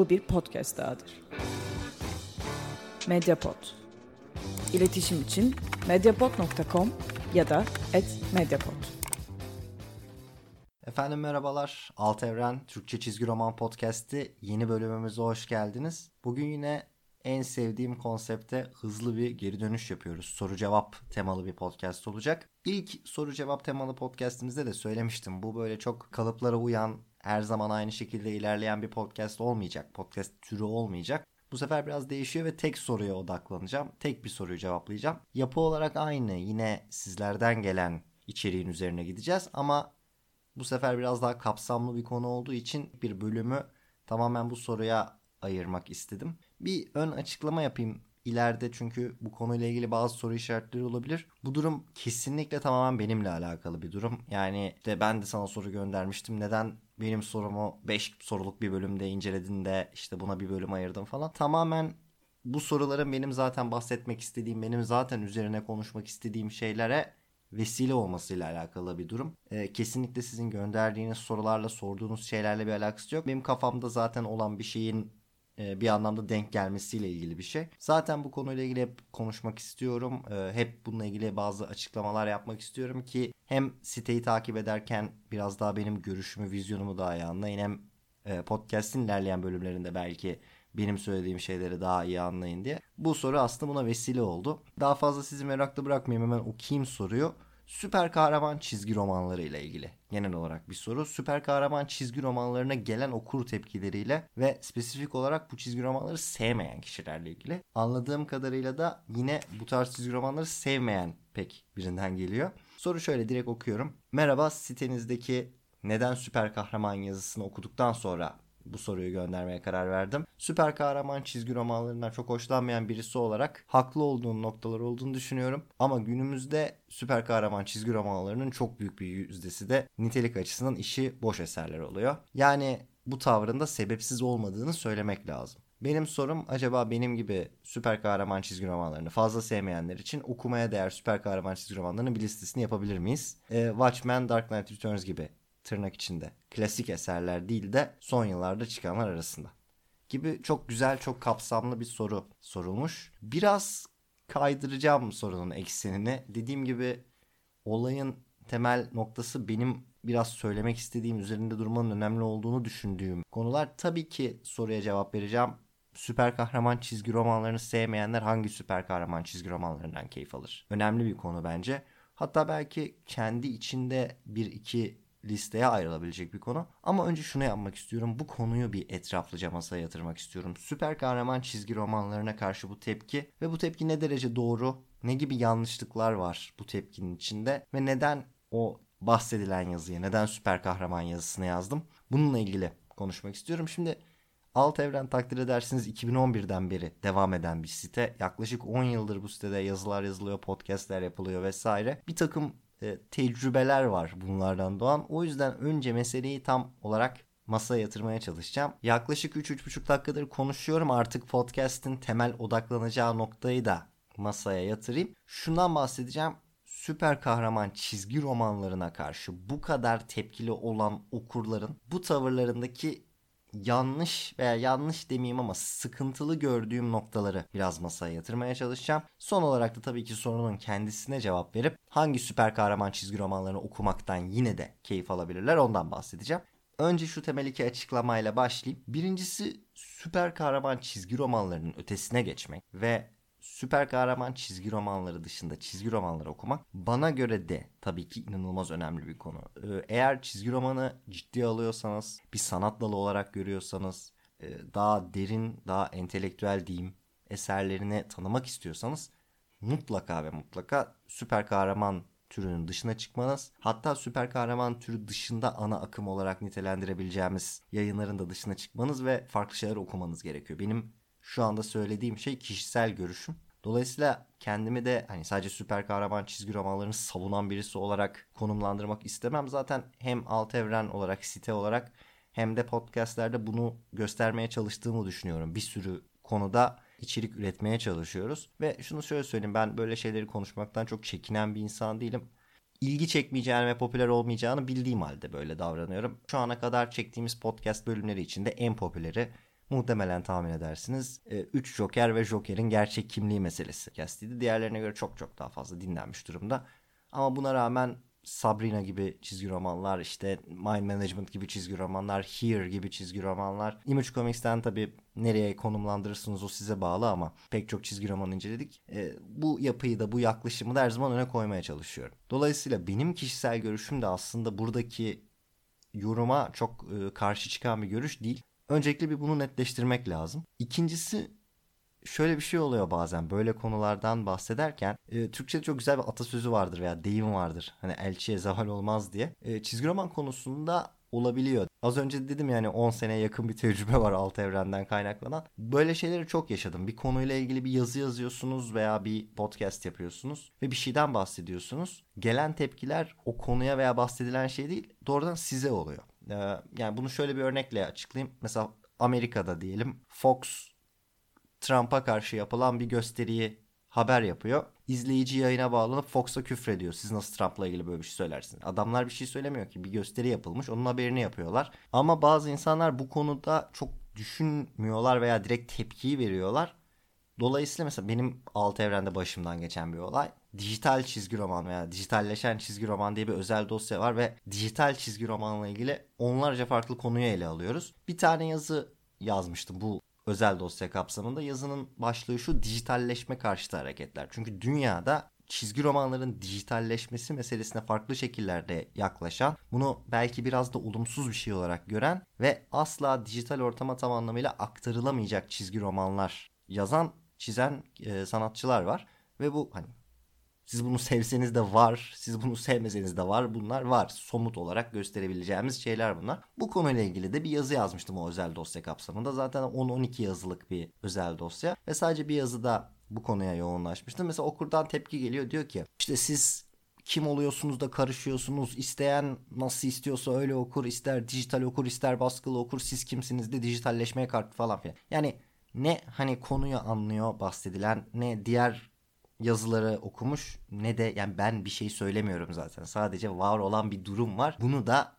Bu bir podcast dahadır. Mediapod. İletişim için mediapod.com ya da @mediapod. Efendim merhabalar. Alt Evren Türkçe Çizgi Roman Podcast'i yeni bölümümüze hoş geldiniz. Bugün yine en sevdiğim konsepte hızlı bir geri dönüş yapıyoruz. Soru cevap temalı bir podcast olacak. İlk soru cevap temalı podcastimizde de söylemiştim. Bu böyle çok kalıplara uyan, her zaman aynı şekilde ilerleyen bir podcast olmayacak. Podcast türü olmayacak. Bu sefer biraz değişiyor ve tek soruya odaklanacağım. Tek bir soruyu cevaplayacağım. Yapı olarak aynı. Yine sizlerden gelen içeriğin üzerine gideceğiz ama bu sefer biraz daha kapsamlı bir konu olduğu için bir bölümü tamamen bu soruya ayırmak istedim. Bir ön açıklama yapayım ileride çünkü bu konuyla ilgili bazı soru işaretleri olabilir. Bu durum kesinlikle tamamen benimle alakalı bir durum. Yani de ben de sana soru göndermiştim. Neden benim sorumu 5 soruluk bir bölümde inceledin de işte buna bir bölüm ayırdım falan. Tamamen bu soruların benim zaten bahsetmek istediğim, benim zaten üzerine konuşmak istediğim şeylere vesile olmasıyla alakalı bir durum. Ee, kesinlikle sizin gönderdiğiniz sorularla sorduğunuz şeylerle bir alakası yok. Benim kafamda zaten olan bir şeyin bir anlamda denk gelmesiyle ilgili bir şey. Zaten bu konuyla ilgili hep konuşmak istiyorum. E, hep bununla ilgili bazı açıklamalar yapmak istiyorum ki hem siteyi takip ederken biraz daha benim görüşümü, vizyonumu daha iyi anlayın. Hem e, podcast'in ilerleyen bölümlerinde belki benim söylediğim şeyleri daha iyi anlayın diye. Bu soru aslında buna vesile oldu. Daha fazla sizi meraklı bırakmayayım hemen okuyayım soruyu süper kahraman çizgi romanları ile ilgili genel olarak bir soru. Süper kahraman çizgi romanlarına gelen okur tepkileriyle ve spesifik olarak bu çizgi romanları sevmeyen kişilerle ilgili. Anladığım kadarıyla da yine bu tarz çizgi romanları sevmeyen pek birinden geliyor. Soru şöyle direkt okuyorum. Merhaba sitenizdeki neden süper kahraman yazısını okuduktan sonra bu soruyu göndermeye karar verdim. Süper kahraman çizgi romanlarından çok hoşlanmayan birisi olarak haklı olduğun noktalar olduğunu düşünüyorum. Ama günümüzde süper kahraman çizgi romanlarının çok büyük bir yüzdesi de nitelik açısından işi boş eserler oluyor. Yani bu tavrında sebepsiz olmadığını söylemek lazım. Benim sorum acaba benim gibi süper kahraman çizgi romanlarını fazla sevmeyenler için okumaya değer süper kahraman çizgi romanlarının bir listesini yapabilir miyiz? E, Watchmen, Dark Knight Returns gibi tırnak içinde klasik eserler değil de son yıllarda çıkanlar arasında gibi çok güzel çok kapsamlı bir soru sorulmuş. Biraz kaydıracağım sorunun eksenini. Dediğim gibi olayın temel noktası benim biraz söylemek istediğim üzerinde durmanın önemli olduğunu düşündüğüm konular. Tabii ki soruya cevap vereceğim. Süper kahraman çizgi romanlarını sevmeyenler hangi süper kahraman çizgi romanlarından keyif alır? Önemli bir konu bence. Hatta belki kendi içinde bir iki listeye ayrılabilecek bir konu. Ama önce şunu yapmak istiyorum. Bu konuyu bir etraflıca masaya yatırmak istiyorum. Süper kahraman çizgi romanlarına karşı bu tepki ve bu tepki ne derece doğru, ne gibi yanlışlıklar var bu tepkinin içinde ve neden o bahsedilen yazıya, neden süper kahraman yazısını yazdım? Bununla ilgili konuşmak istiyorum. Şimdi Alt Evren takdir edersiniz 2011'den beri devam eden bir site. Yaklaşık 10 yıldır bu sitede yazılar yazılıyor, podcastler yapılıyor vesaire. Bir takım e, tecrübeler var bunlardan doğan. O yüzden önce meseleyi tam olarak masaya yatırmaya çalışacağım. Yaklaşık 3-3,5 dakikadır konuşuyorum. Artık podcast'in temel odaklanacağı noktayı da masaya yatırayım. Şundan bahsedeceğim. Süper kahraman çizgi romanlarına karşı bu kadar tepkili olan okurların bu tavırlarındaki yanlış veya yanlış demeyeyim ama sıkıntılı gördüğüm noktaları biraz masaya yatırmaya çalışacağım. Son olarak da tabii ki sorunun kendisine cevap verip hangi süper kahraman çizgi romanlarını okumaktan yine de keyif alabilirler ondan bahsedeceğim. Önce şu temel iki açıklamayla başlayayım. Birincisi süper kahraman çizgi romanlarının ötesine geçmek ve süper kahraman çizgi romanları dışında çizgi romanları okumak bana göre de tabii ki inanılmaz önemli bir konu. Ee, eğer çizgi romanı ciddiye alıyorsanız, bir sanat dalı olarak görüyorsanız, e, daha derin, daha entelektüel diyeyim eserlerini tanımak istiyorsanız mutlaka ve mutlaka süper kahraman türünün dışına çıkmanız hatta süper kahraman türü dışında ana akım olarak nitelendirebileceğimiz yayınların da dışına çıkmanız ve farklı şeyler okumanız gerekiyor. Benim şu anda söylediğim şey kişisel görüşüm. Dolayısıyla kendimi de hani sadece süper kahraman çizgi romanlarını savunan birisi olarak konumlandırmak istemem. Zaten hem alt evren olarak, site olarak hem de podcastlerde bunu göstermeye çalıştığımı düşünüyorum. Bir sürü konuda içerik üretmeye çalışıyoruz. Ve şunu şöyle söyleyeyim ben böyle şeyleri konuşmaktan çok çekinen bir insan değilim. İlgi çekmeyeceğini ve popüler olmayacağını bildiğim halde böyle davranıyorum. Şu ana kadar çektiğimiz podcast bölümleri içinde en popüleri muhtemelen tahmin edersiniz 3 Joker ve Joker'in gerçek kimliği meselesi podcast'iydi. Diğerlerine göre çok çok daha fazla dinlenmiş durumda. Ama buna rağmen Sabrina gibi çizgi romanlar, işte Mind Management gibi çizgi romanlar, Here gibi çizgi romanlar. Image Comics'ten tabii nereye konumlandırırsınız o size bağlı ama pek çok çizgi roman inceledik. E, bu yapıyı da bu yaklaşımı da her zaman öne koymaya çalışıyorum. Dolayısıyla benim kişisel görüşüm de aslında buradaki yoruma çok e, karşı çıkan bir görüş değil. Öncelikle bir bunu netleştirmek lazım. İkincisi şöyle bir şey oluyor bazen böyle konulardan bahsederken e, Türkçe'de çok güzel bir atasözü vardır veya deyim vardır. Hani elçiye zeval olmaz diye. E, çizgi roman konusunda olabiliyor. Az önce dedim yani 10 sene yakın bir tecrübe var alt evrenden kaynaklanan. Böyle şeyleri çok yaşadım. Bir konuyla ilgili bir yazı yazıyorsunuz veya bir podcast yapıyorsunuz ve bir şeyden bahsediyorsunuz. Gelen tepkiler o konuya veya bahsedilen şey değil doğrudan size oluyor. Ee, yani bunu şöyle bir örnekle açıklayayım. Mesela Amerika'da diyelim Fox Trump'a karşı yapılan bir gösteriyi haber yapıyor. İzleyici yayına bağlanıp Fox'a küfrediyor. Siz nasıl Trump'la ilgili böyle bir şey söylersiniz? Adamlar bir şey söylemiyor ki. Bir gösteri yapılmış. Onun haberini yapıyorlar. Ama bazı insanlar bu konuda çok düşünmüyorlar veya direkt tepkiyi veriyorlar. Dolayısıyla mesela benim alt evrende başımdan geçen bir olay. Dijital çizgi roman veya dijitalleşen çizgi roman diye bir özel dosya var ve dijital çizgi romanla ilgili onlarca farklı konuyu ele alıyoruz. Bir tane yazı yazmıştım bu özel dosya kapsamında yazının başlığı şu dijitalleşme karşıtı hareketler. Çünkü dünyada çizgi romanların dijitalleşmesi meselesine farklı şekillerde yaklaşan, bunu belki biraz da olumsuz bir şey olarak gören ve asla dijital ortama tam anlamıyla aktarılamayacak çizgi romanlar yazan, çizen e, sanatçılar var. Ve bu hani siz bunu sevseniz de var, siz bunu sevmeseniz de var. Bunlar var. Somut olarak gösterebileceğimiz şeyler bunlar. Bu konuyla ilgili de bir yazı yazmıştım o özel dosya kapsamında. Zaten 10-12 yazılık bir özel dosya. Ve sadece bir yazıda bu konuya yoğunlaşmıştım. Mesela okurdan tepki geliyor. Diyor ki işte siz kim oluyorsunuz da karışıyorsunuz. İsteyen nasıl istiyorsa öyle okur. ister dijital okur, ister baskılı okur. Siz kimsiniz de dijitalleşmeye karşı falan filan. Yani ne hani konuyu anlıyor bahsedilen ne diğer yazıları okumuş ne de yani ben bir şey söylemiyorum zaten. Sadece var olan bir durum var. Bunu da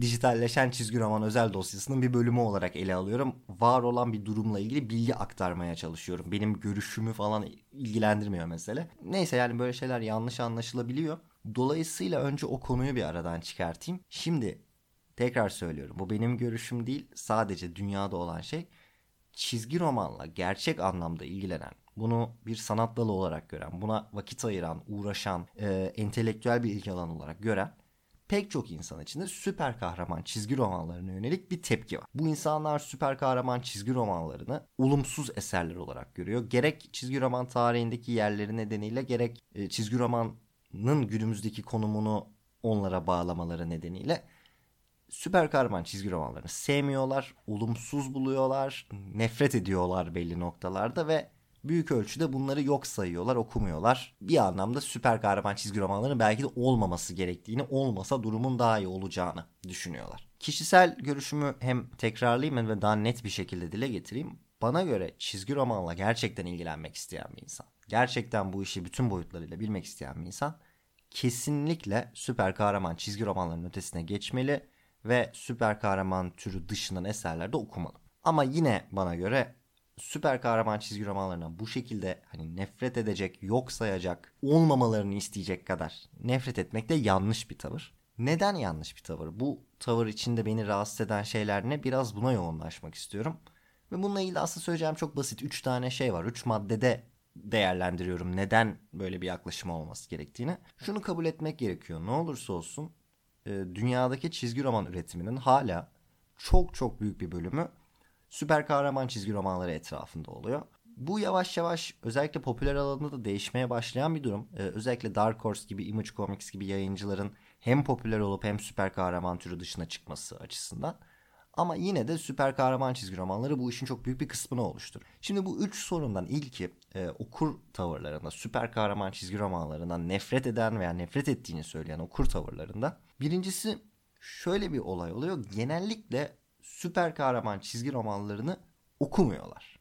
dijitalleşen çizgi roman özel dosyasının bir bölümü olarak ele alıyorum. Var olan bir durumla ilgili bilgi aktarmaya çalışıyorum. Benim görüşümü falan ilgilendirmiyor mesele. Neyse yani böyle şeyler yanlış anlaşılabiliyor. Dolayısıyla önce o konuyu bir aradan çıkartayım. Şimdi tekrar söylüyorum. Bu benim görüşüm değil. Sadece dünyada olan şey çizgi romanla gerçek anlamda ilgilenen bunu bir sanat dalı olarak gören, buna vakit ayıran, uğraşan, e, entelektüel bir ilgi alanı olarak gören pek çok insan içinde süper kahraman çizgi romanlarına yönelik bir tepki var. Bu insanlar süper kahraman çizgi romanlarını olumsuz eserler olarak görüyor. Gerek çizgi roman tarihindeki yerleri nedeniyle gerek e, çizgi romanın günümüzdeki konumunu onlara bağlamaları nedeniyle süper kahraman çizgi romanlarını sevmiyorlar, olumsuz buluyorlar, nefret ediyorlar belli noktalarda ve büyük ölçüde bunları yok sayıyorlar, okumuyorlar. Bir anlamda süper kahraman çizgi romanların belki de olmaması gerektiğini, olmasa durumun daha iyi olacağını düşünüyorlar. Kişisel görüşümü hem tekrarlayayım ve daha net bir şekilde dile getireyim. Bana göre çizgi romanla gerçekten ilgilenmek isteyen bir insan, gerçekten bu işi bütün boyutlarıyla bilmek isteyen bir insan kesinlikle süper kahraman çizgi romanların ötesine geçmeli ve süper kahraman türü dışından eserlerde okumalı. Ama yine bana göre süper kahraman çizgi romanlarına bu şekilde hani nefret edecek, yok sayacak, olmamalarını isteyecek kadar nefret etmek de yanlış bir tavır. Neden yanlış bir tavır? Bu tavır içinde beni rahatsız eden şeyler ne? Biraz buna yoğunlaşmak istiyorum. Ve bununla ilgili aslında söyleyeceğim çok basit. Üç tane şey var. Üç maddede değerlendiriyorum neden böyle bir yaklaşım olması gerektiğini. Şunu kabul etmek gerekiyor. Ne olursa olsun e, dünyadaki çizgi roman üretiminin hala çok çok büyük bir bölümü süper kahraman çizgi romanları etrafında oluyor. Bu yavaş yavaş özellikle popüler alanında da değişmeye başlayan bir durum. Ee, özellikle Dark Horse gibi, Image Comics gibi yayıncıların hem popüler olup hem süper kahraman türü dışına çıkması açısından. Ama yine de süper kahraman çizgi romanları bu işin çok büyük bir kısmını oluşturur. Şimdi bu üç sorundan ilki e, okur tavırlarında, süper kahraman çizgi romanlarından nefret eden veya nefret ettiğini söyleyen okur tavırlarında. Birincisi şöyle bir olay oluyor. Genellikle süper kahraman çizgi romanlarını okumuyorlar.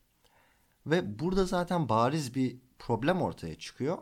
Ve burada zaten bariz bir problem ortaya çıkıyor.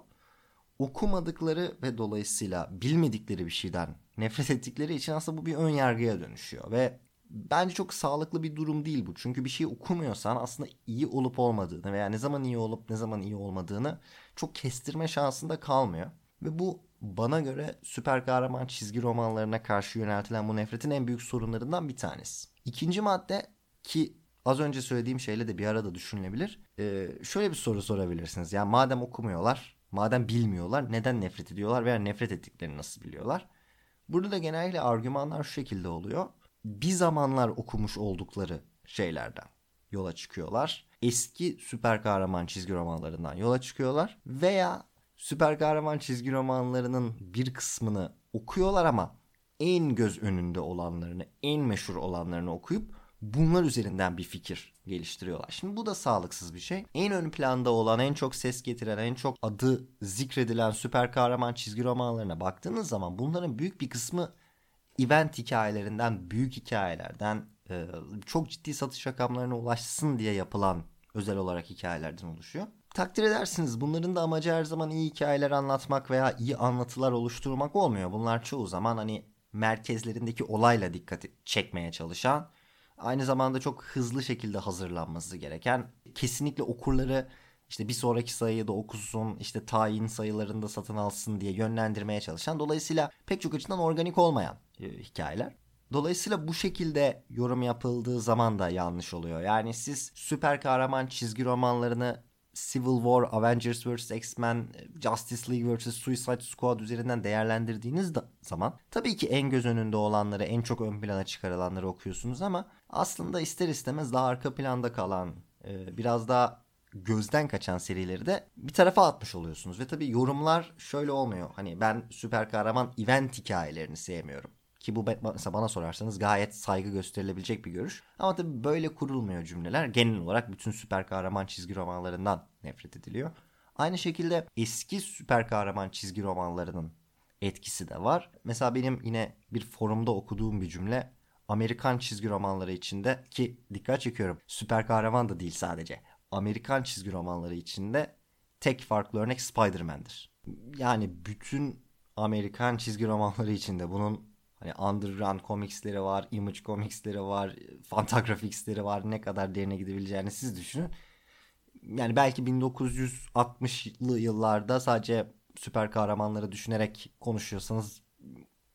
Okumadıkları ve dolayısıyla bilmedikleri bir şeyden nefret ettikleri için aslında bu bir ön yargıya dönüşüyor ve bence çok sağlıklı bir durum değil bu. Çünkü bir şey okumuyorsan aslında iyi olup olmadığını veya ne zaman iyi olup ne zaman iyi olmadığını çok kestirme şansında kalmıyor. Ve bu bana göre süper kahraman çizgi romanlarına karşı yöneltilen bu nefretin en büyük sorunlarından bir tanesi. İkinci madde ki az önce söylediğim şeyle de bir arada düşünülebilir. Ee, şöyle bir soru sorabilirsiniz. Yani madem okumuyorlar, madem bilmiyorlar neden nefret ediyorlar veya nefret ettiklerini nasıl biliyorlar? Burada da genellikle argümanlar şu şekilde oluyor. Bir zamanlar okumuş oldukları şeylerden yola çıkıyorlar. Eski süper kahraman çizgi romanlarından yola çıkıyorlar veya süper kahraman çizgi romanlarının bir kısmını okuyorlar ama en göz önünde olanlarını, en meşhur olanlarını okuyup bunlar üzerinden bir fikir geliştiriyorlar. Şimdi bu da sağlıksız bir şey. En ön planda olan, en çok ses getiren, en çok adı zikredilen süper kahraman çizgi romanlarına baktığınız zaman bunların büyük bir kısmı event hikayelerinden, büyük hikayelerden, çok ciddi satış rakamlarına ulaşsın diye yapılan özel olarak hikayelerden oluşuyor. Takdir edersiniz bunların da amacı her zaman iyi hikayeler anlatmak veya iyi anlatılar oluşturmak olmuyor. Bunlar çoğu zaman hani merkezlerindeki olayla dikkati çekmeye çalışan, aynı zamanda çok hızlı şekilde hazırlanması gereken, kesinlikle okurları işte bir sonraki sayıyı da okusun, işte tayin sayılarında satın alsın diye yönlendirmeye çalışan, dolayısıyla pek çok açıdan organik olmayan e, hikayeler. Dolayısıyla bu şekilde yorum yapıldığı zaman da yanlış oluyor. Yani siz süper kahraman çizgi romanlarını Civil War, Avengers vs. X-Men, Justice League vs. Suicide Squad üzerinden değerlendirdiğiniz zaman tabii ki en göz önünde olanları, en çok ön plana çıkarılanları okuyorsunuz ama aslında ister istemez daha arka planda kalan, e, biraz daha gözden kaçan serileri de bir tarafa atmış oluyorsunuz. Ve tabii yorumlar şöyle olmuyor. Hani ben süper kahraman event hikayelerini sevmiyorum. Ki bu mesela bana sorarsanız gayet saygı gösterilebilecek bir görüş. Ama tabii böyle kurulmuyor cümleler. Genel olarak bütün süper kahraman çizgi romanlarından nefret ediliyor. Aynı şekilde eski süper kahraman çizgi romanlarının etkisi de var. Mesela benim yine bir forumda okuduğum bir cümle Amerikan çizgi romanları içinde ki dikkat çekiyorum süper kahraman da değil sadece. Amerikan çizgi romanları içinde tek farklı örnek Spider-Man'dir. Yani bütün Amerikan çizgi romanları içinde bunun Hani Underground komiksleri var, Image komiksleri var, Fantagraphics'leri var. Ne kadar derine gidebileceğini siz düşünün. Yani belki 1960'lı yıllarda sadece süper kahramanları düşünerek konuşuyorsanız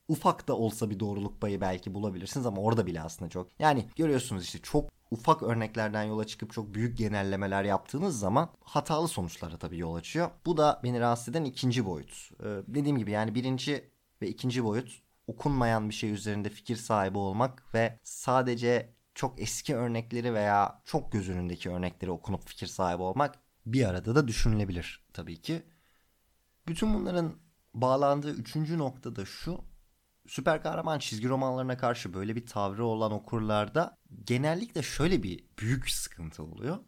ufak da olsa bir doğruluk payı belki bulabilirsiniz ama orada bile aslında çok. Yani görüyorsunuz işte çok ufak örneklerden yola çıkıp çok büyük genellemeler yaptığınız zaman hatalı sonuçlara tabii yol açıyor. Bu da beni rahatsız eden ikinci boyut. Ee, dediğim gibi yani birinci ve ikinci boyut okunmayan bir şey üzerinde fikir sahibi olmak ve sadece çok eski örnekleri veya çok göz önündeki örnekleri okunup fikir sahibi olmak bir arada da düşünülebilir tabii ki. Bütün bunların bağlandığı üçüncü nokta da şu. Süper kahraman çizgi romanlarına karşı böyle bir tavrı olan okurlarda genellikle şöyle bir büyük sıkıntı oluyor.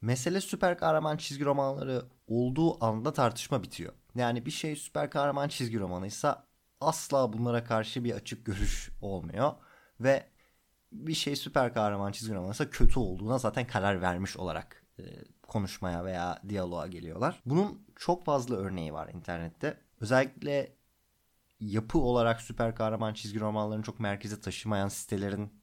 Mesele süper kahraman çizgi romanları olduğu anda tartışma bitiyor. Yani bir şey süper kahraman çizgi romanıysa asla bunlara karşı bir açık görüş olmuyor. Ve bir şey süper kahraman çizgi romanıysa kötü olduğuna zaten karar vermiş olarak e, konuşmaya veya diyaloğa geliyorlar. Bunun çok fazla örneği var internette. Özellikle yapı olarak süper kahraman çizgi romanlarını çok merkeze taşımayan sitelerin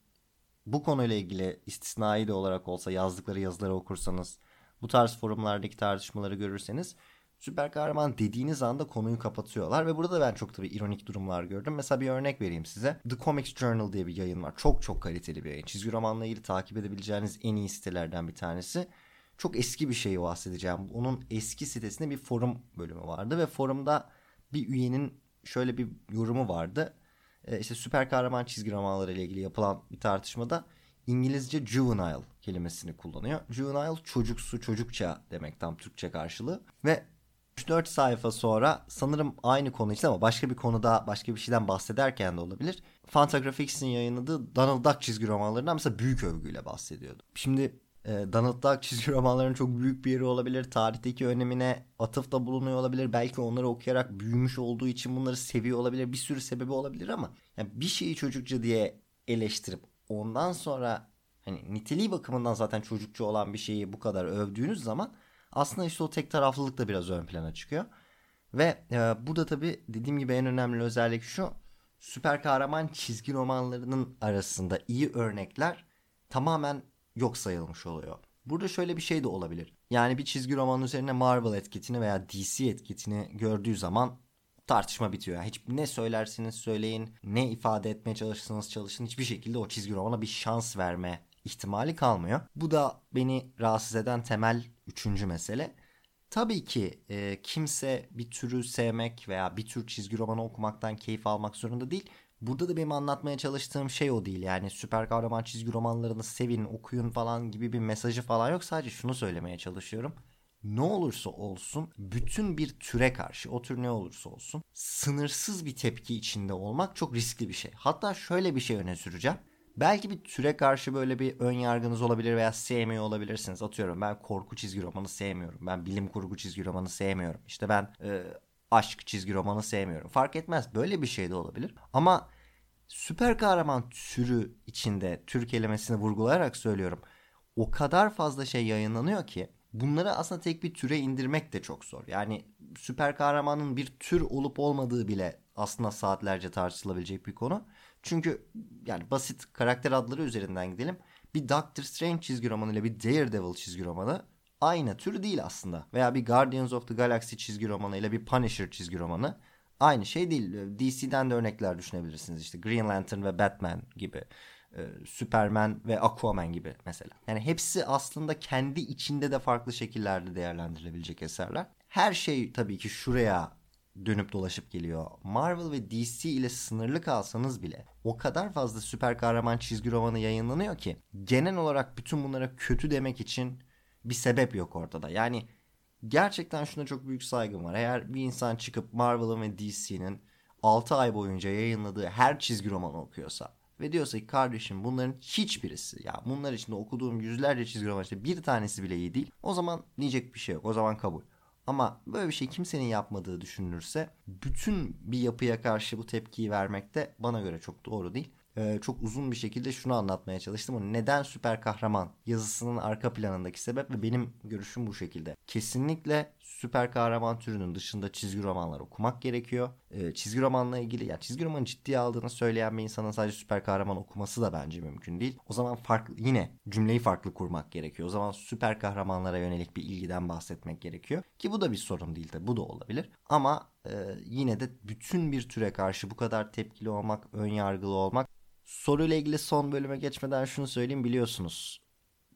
bu konuyla ilgili istisnai de olarak olsa yazdıkları yazıları okursanız bu tarz forumlardaki tartışmaları görürseniz süper kahraman dediğiniz anda konuyu kapatıyorlar ve burada da ben çok tabii ironik durumlar gördüm. Mesela bir örnek vereyim size. The Comics Journal diye bir yayın var. Çok çok kaliteli bir yayın. Çizgi romanla ilgili takip edebileceğiniz en iyi sitelerden bir tanesi. Çok eski bir şeyi bahsedeceğim. Onun eski sitesinde bir forum bölümü vardı ve forumda bir üyenin şöyle bir yorumu vardı. Ee, işte süper kahraman çizgi romanları ile ilgili yapılan bir tartışmada İngilizce juvenile kelimesini kullanıyor. Juvenile çocuksu, çocukça demek tam Türkçe karşılığı. Ve 3-4 sayfa sonra sanırım aynı konu için ama başka bir konuda başka bir şeyden bahsederken de olabilir. Fantagraphics'in yayınladığı Donald Duck çizgi romanlarından mesela büyük övgüyle bahsediyordu. Şimdi e, Donald Duck çizgi romanlarının çok büyük bir yeri olabilir. Tarihteki önemine atıfta bulunuyor olabilir. Belki onları okuyarak büyümüş olduğu için bunları seviyor olabilir. Bir sürü sebebi olabilir ama yani bir şeyi çocukça diye eleştirip ondan sonra hani niteliği bakımından zaten çocukça olan bir şeyi bu kadar övdüğünüz zaman aslında işte o tek taraflılık da biraz ön plana çıkıyor. Ve e, burada tabii dediğim gibi en önemli özellik şu. süper kahraman çizgi romanlarının arasında iyi örnekler tamamen yok sayılmış oluyor. Burada şöyle bir şey de olabilir. Yani bir çizgi roman üzerine Marvel etiketini veya DC etiketini gördüğü zaman tartışma bitiyor. Yani hiç ne söylersiniz söyleyin, ne ifade etmeye çalışırsanız çalışın hiçbir şekilde o çizgi romana bir şans verme ihtimali kalmıyor. Bu da beni rahatsız eden temel üçüncü mesele. Tabii ki e, kimse bir türü sevmek veya bir tür çizgi romanı okumaktan keyif almak zorunda değil. Burada da benim anlatmaya çalıştığım şey o değil. Yani süper kahraman çizgi romanlarını sevin, okuyun falan gibi bir mesajı falan yok. Sadece şunu söylemeye çalışıyorum. Ne olursa olsun bütün bir türe karşı o tür ne olursa olsun sınırsız bir tepki içinde olmak çok riskli bir şey. Hatta şöyle bir şey öne süreceğim. Belki bir türe karşı böyle bir ön yargınız olabilir veya sevmiyor olabilirsiniz. Atıyorum ben korku çizgi romanı sevmiyorum. Ben bilim kurgu çizgi romanı sevmiyorum. İşte ben e, aşk çizgi romanı sevmiyorum. Fark etmez böyle bir şey de olabilir. Ama süper kahraman türü içinde tür kelimesini vurgulayarak söylüyorum. O kadar fazla şey yayınlanıyor ki bunları aslında tek bir türe indirmek de çok zor. Yani süper kahramanın bir tür olup olmadığı bile aslında saatlerce tartışılabilecek bir konu. Çünkü yani basit karakter adları üzerinden gidelim. Bir Doctor Strange çizgi romanı ile bir Daredevil çizgi romanı aynı tür değil aslında. Veya bir Guardians of the Galaxy çizgi romanı ile bir Punisher çizgi romanı aynı şey değil. DC'den de örnekler düşünebilirsiniz. İşte Green Lantern ve Batman gibi. Ee, Superman ve Aquaman gibi mesela. Yani hepsi aslında kendi içinde de farklı şekillerde değerlendirilebilecek eserler. Her şey tabii ki şuraya dönüp dolaşıp geliyor. Marvel ve DC ile sınırlı kalsanız bile o kadar fazla süper kahraman çizgi romanı yayınlanıyor ki genel olarak bütün bunlara kötü demek için bir sebep yok ortada. Yani gerçekten şuna çok büyük saygım var. Eğer bir insan çıkıp Marvel'ın ve DC'nin 6 ay boyunca yayınladığı her çizgi romanı okuyorsa ve diyorsa ki kardeşim bunların hiçbirisi ya bunlar içinde okuduğum yüzlerce çizgi roman işte bir tanesi bile iyi değil. O zaman diyecek bir şey yok. O zaman kabul. Ama böyle bir şey kimsenin yapmadığı düşünülürse bütün bir yapıya karşı bu tepkiyi vermek de bana göre çok doğru değil. Ee, çok uzun bir şekilde şunu anlatmaya çalıştım. Neden süper kahraman yazısının arka planındaki sebep ve benim görüşüm bu şekilde. Kesinlikle süper kahraman türünün dışında çizgi romanlar okumak gerekiyor. Ee, çizgi romanla ilgili ya çizgi romanı ciddiye aldığını söyleyen bir insanın sadece süper kahraman okuması da bence mümkün değil. O zaman farklı yine cümleyi farklı kurmak gerekiyor. O zaman süper kahramanlara yönelik bir ilgiden bahsetmek gerekiyor. Ki bu da bir sorun değil de bu da olabilir. Ama e, yine de bütün bir türe karşı bu kadar tepkili olmak, ön yargılı olmak Soruyla ilgili son bölüme geçmeden şunu söyleyeyim biliyorsunuz.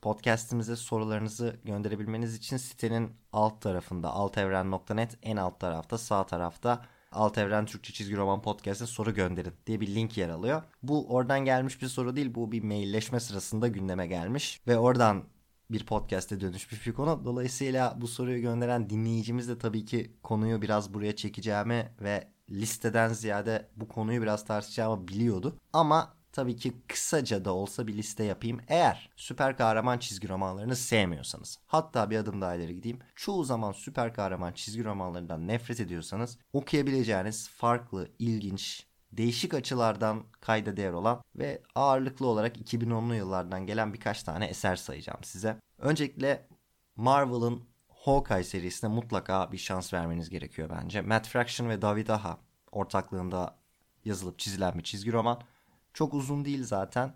Podcast'imize sorularınızı gönderebilmeniz için sitenin alt tarafında altevren.net en alt tarafta sağ tarafta Alt Evren Türkçe Çizgi Roman Podcast'e soru gönderin diye bir link yer alıyor. Bu oradan gelmiş bir soru değil bu bir mailleşme sırasında gündeme gelmiş ve oradan bir podcast'e dönüşmüş bir konu. Dolayısıyla bu soruyu gönderen dinleyicimiz de tabii ki konuyu biraz buraya çekeceğimi ve listeden ziyade bu konuyu biraz tartışacağımı biliyordu. Ama tabii ki kısaca da olsa bir liste yapayım. Eğer süper kahraman çizgi romanlarını sevmiyorsanız, hatta bir adım daha ileri gideyim. Çoğu zaman süper kahraman çizgi romanlarından nefret ediyorsanız okuyabileceğiniz farklı, ilginç, değişik açılardan kayda değer olan ve ağırlıklı olarak 2010'lu yıllardan gelen birkaç tane eser sayacağım size. Öncelikle Marvel'ın Hawkeye serisine mutlaka bir şans vermeniz gerekiyor bence. Matt Fraction ve David Aha ortaklığında yazılıp çizilen bir çizgi roman. Çok uzun değil zaten.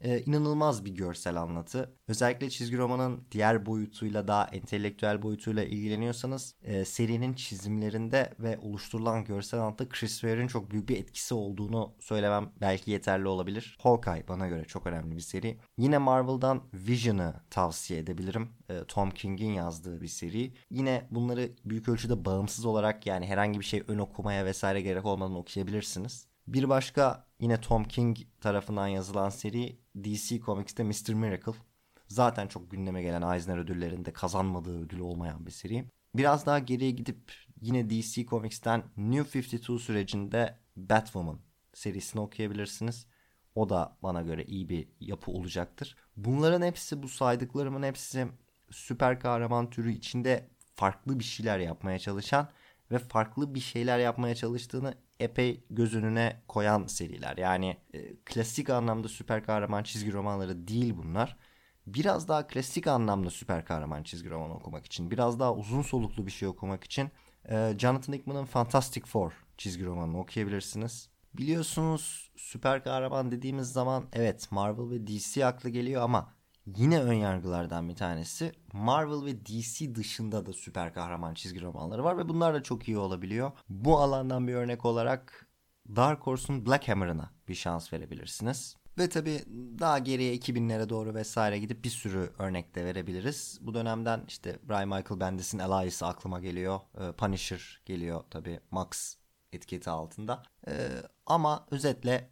Ee, inanılmaz bir görsel anlatı. Özellikle çizgi romanın diğer boyutuyla daha entelektüel boyutuyla ilgileniyorsanız e, serinin çizimlerinde ve oluşturulan görsel anlatıda Chris Ware'in çok büyük bir etkisi olduğunu söylemem belki yeterli olabilir. Hawkeye bana göre çok önemli bir seri. Yine Marvel'dan Vision'ı tavsiye edebilirim. E, Tom King'in yazdığı bir seri. Yine bunları büyük ölçüde bağımsız olarak yani herhangi bir şey ön okumaya vesaire gerek olmadan okuyabilirsiniz. Bir başka yine Tom King tarafından yazılan seri DC Comics'te Mr. Miracle. Zaten çok gündeme gelen Eisner ödüllerinde kazanmadığı ödül olmayan bir seri. Biraz daha geriye gidip yine DC Comics'ten New 52 sürecinde Batwoman serisini okuyabilirsiniz. O da bana göre iyi bir yapı olacaktır. Bunların hepsi bu saydıklarımın hepsi süper kahraman türü içinde farklı bir şeyler yapmaya çalışan ve farklı bir şeyler yapmaya çalıştığını epey göz önüne koyan seriler. Yani e, klasik anlamda süper kahraman çizgi romanları değil bunlar. Biraz daha klasik anlamda süper kahraman çizgi roman okumak için, biraz daha uzun soluklu bir şey okumak için e, Jonathan Hickman'ın Fantastic Four çizgi romanını okuyabilirsiniz. Biliyorsunuz süper kahraman dediğimiz zaman evet Marvel ve DC aklı geliyor ama yine ön yargılardan bir tanesi. Marvel ve DC dışında da süper kahraman çizgi romanları var ve bunlar da çok iyi olabiliyor. Bu alandan bir örnek olarak Dark Horse'un Black Hammer'ına bir şans verebilirsiniz. Ve tabi daha geriye 2000'lere doğru vesaire gidip bir sürü örnek de verebiliriz. Bu dönemden işte Brian Michael Bendis'in Elias'ı aklıma geliyor. Ee, Punisher geliyor tabi Max etiketi altında. Ee, ama özetle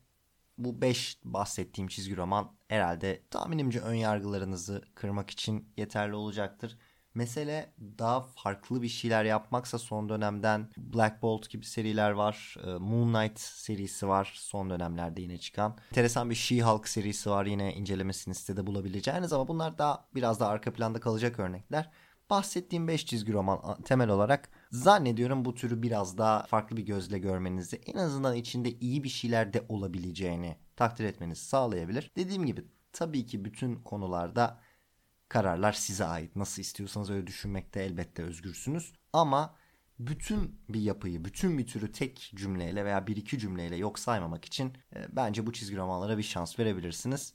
bu 5 bahsettiğim çizgi roman herhalde tahminimce ön yargılarınızı kırmak için yeterli olacaktır. Mesele daha farklı bir şeyler yapmaksa son dönemden Black Bolt gibi seriler var. Ee, Moon Knight serisi var son dönemlerde yine çıkan. Enteresan bir She-Hulk serisi var yine incelemesini sitede bulabileceğiniz ama bunlar daha biraz da arka planda kalacak örnekler. Bahsettiğim 5 çizgi roman temel olarak zannediyorum bu türü biraz daha farklı bir gözle görmenizi en azından içinde iyi bir şeyler de olabileceğini takdir etmenizi sağlayabilir. Dediğim gibi tabii ki bütün konularda kararlar size ait. Nasıl istiyorsanız öyle düşünmekte elbette özgürsünüz. Ama bütün bir yapıyı, bütün bir türü tek cümleyle veya bir iki cümleyle yok saymamak için e, bence bu çizgi romanlara bir şans verebilirsiniz.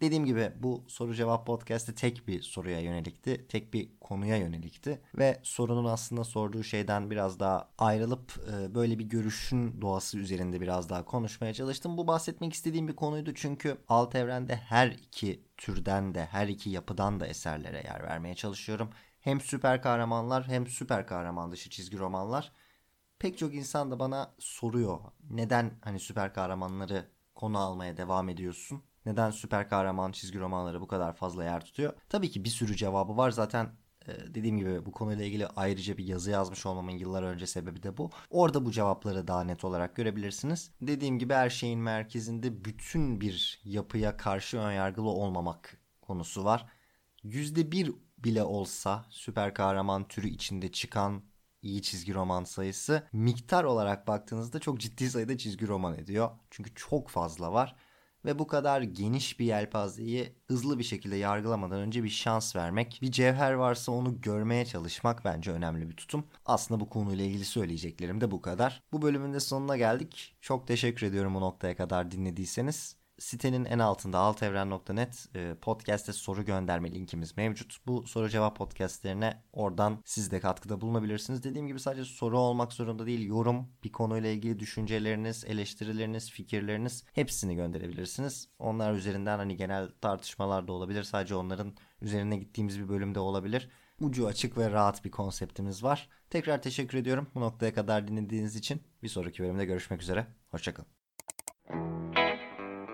Dediğim gibi bu soru cevap podcast'te tek bir soruya yönelikti. Tek bir konuya yönelikti. Ve sorunun aslında sorduğu şeyden biraz daha ayrılıp e, böyle bir görüşün doğası üzerinde biraz daha konuşmaya çalıştım. Bu bahsetmek istediğim bir konuydu çünkü alt evrende her iki türden de her iki yapıdan da eserlere yer vermeye çalışıyorum. Hem süper kahramanlar hem süper kahraman dışı çizgi romanlar. Pek çok insan da bana soruyor. Neden hani süper kahramanları konu almaya devam ediyorsun? Neden süper kahraman çizgi romanları bu kadar fazla yer tutuyor? Tabii ki bir sürü cevabı var. Zaten e, dediğim gibi bu konuyla ilgili ayrıca bir yazı yazmış olmamın yıllar önce sebebi de bu. Orada bu cevapları daha net olarak görebilirsiniz. Dediğim gibi her şeyin merkezinde bütün bir yapıya karşı önyargılı olmamak konusu var. %1 bile olsa süper kahraman türü içinde çıkan iyi çizgi roman sayısı miktar olarak baktığınızda çok ciddi sayıda çizgi roman ediyor. Çünkü çok fazla var ve bu kadar geniş bir yelpazeyi hızlı bir şekilde yargılamadan önce bir şans vermek, bir cevher varsa onu görmeye çalışmak bence önemli bir tutum. Aslında bu konuyla ilgili söyleyeceklerim de bu kadar. Bu bölümün de sonuna geldik. Çok teşekkür ediyorum bu noktaya kadar dinlediyseniz sitenin en altında altevren.net e, podcast'e soru gönderme linkimiz mevcut. Bu soru cevap podcastlerine oradan siz de katkıda bulunabilirsiniz. Dediğim gibi sadece soru olmak zorunda değil yorum, bir konuyla ilgili düşünceleriniz, eleştirileriniz, fikirleriniz hepsini gönderebilirsiniz. Onlar üzerinden hani genel tartışmalar da olabilir. Sadece onların üzerine gittiğimiz bir bölümde olabilir. Ucu açık ve rahat bir konseptimiz var. Tekrar teşekkür ediyorum bu noktaya kadar dinlediğiniz için. Bir sonraki bölümde görüşmek üzere. Hoşçakalın.